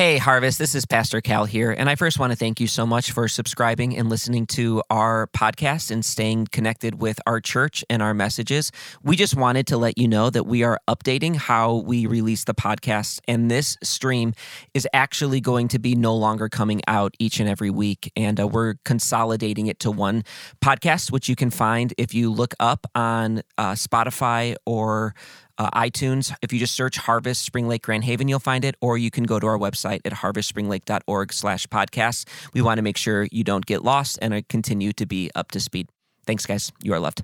Hey, Harvest, this is Pastor Cal here. And I first want to thank you so much for subscribing and listening to our podcast and staying connected with our church and our messages. We just wanted to let you know that we are updating how we release the podcast. And this stream is actually going to be no longer coming out each and every week. And uh, we're consolidating it to one podcast, which you can find if you look up on uh, Spotify or uh, iTunes. If you just search Harvest Spring Lake Grand Haven, you'll find it, or you can go to our website at harvestspringlake.org slash podcasts. We want to make sure you don't get lost and continue to be up to speed. Thanks, guys. You are loved.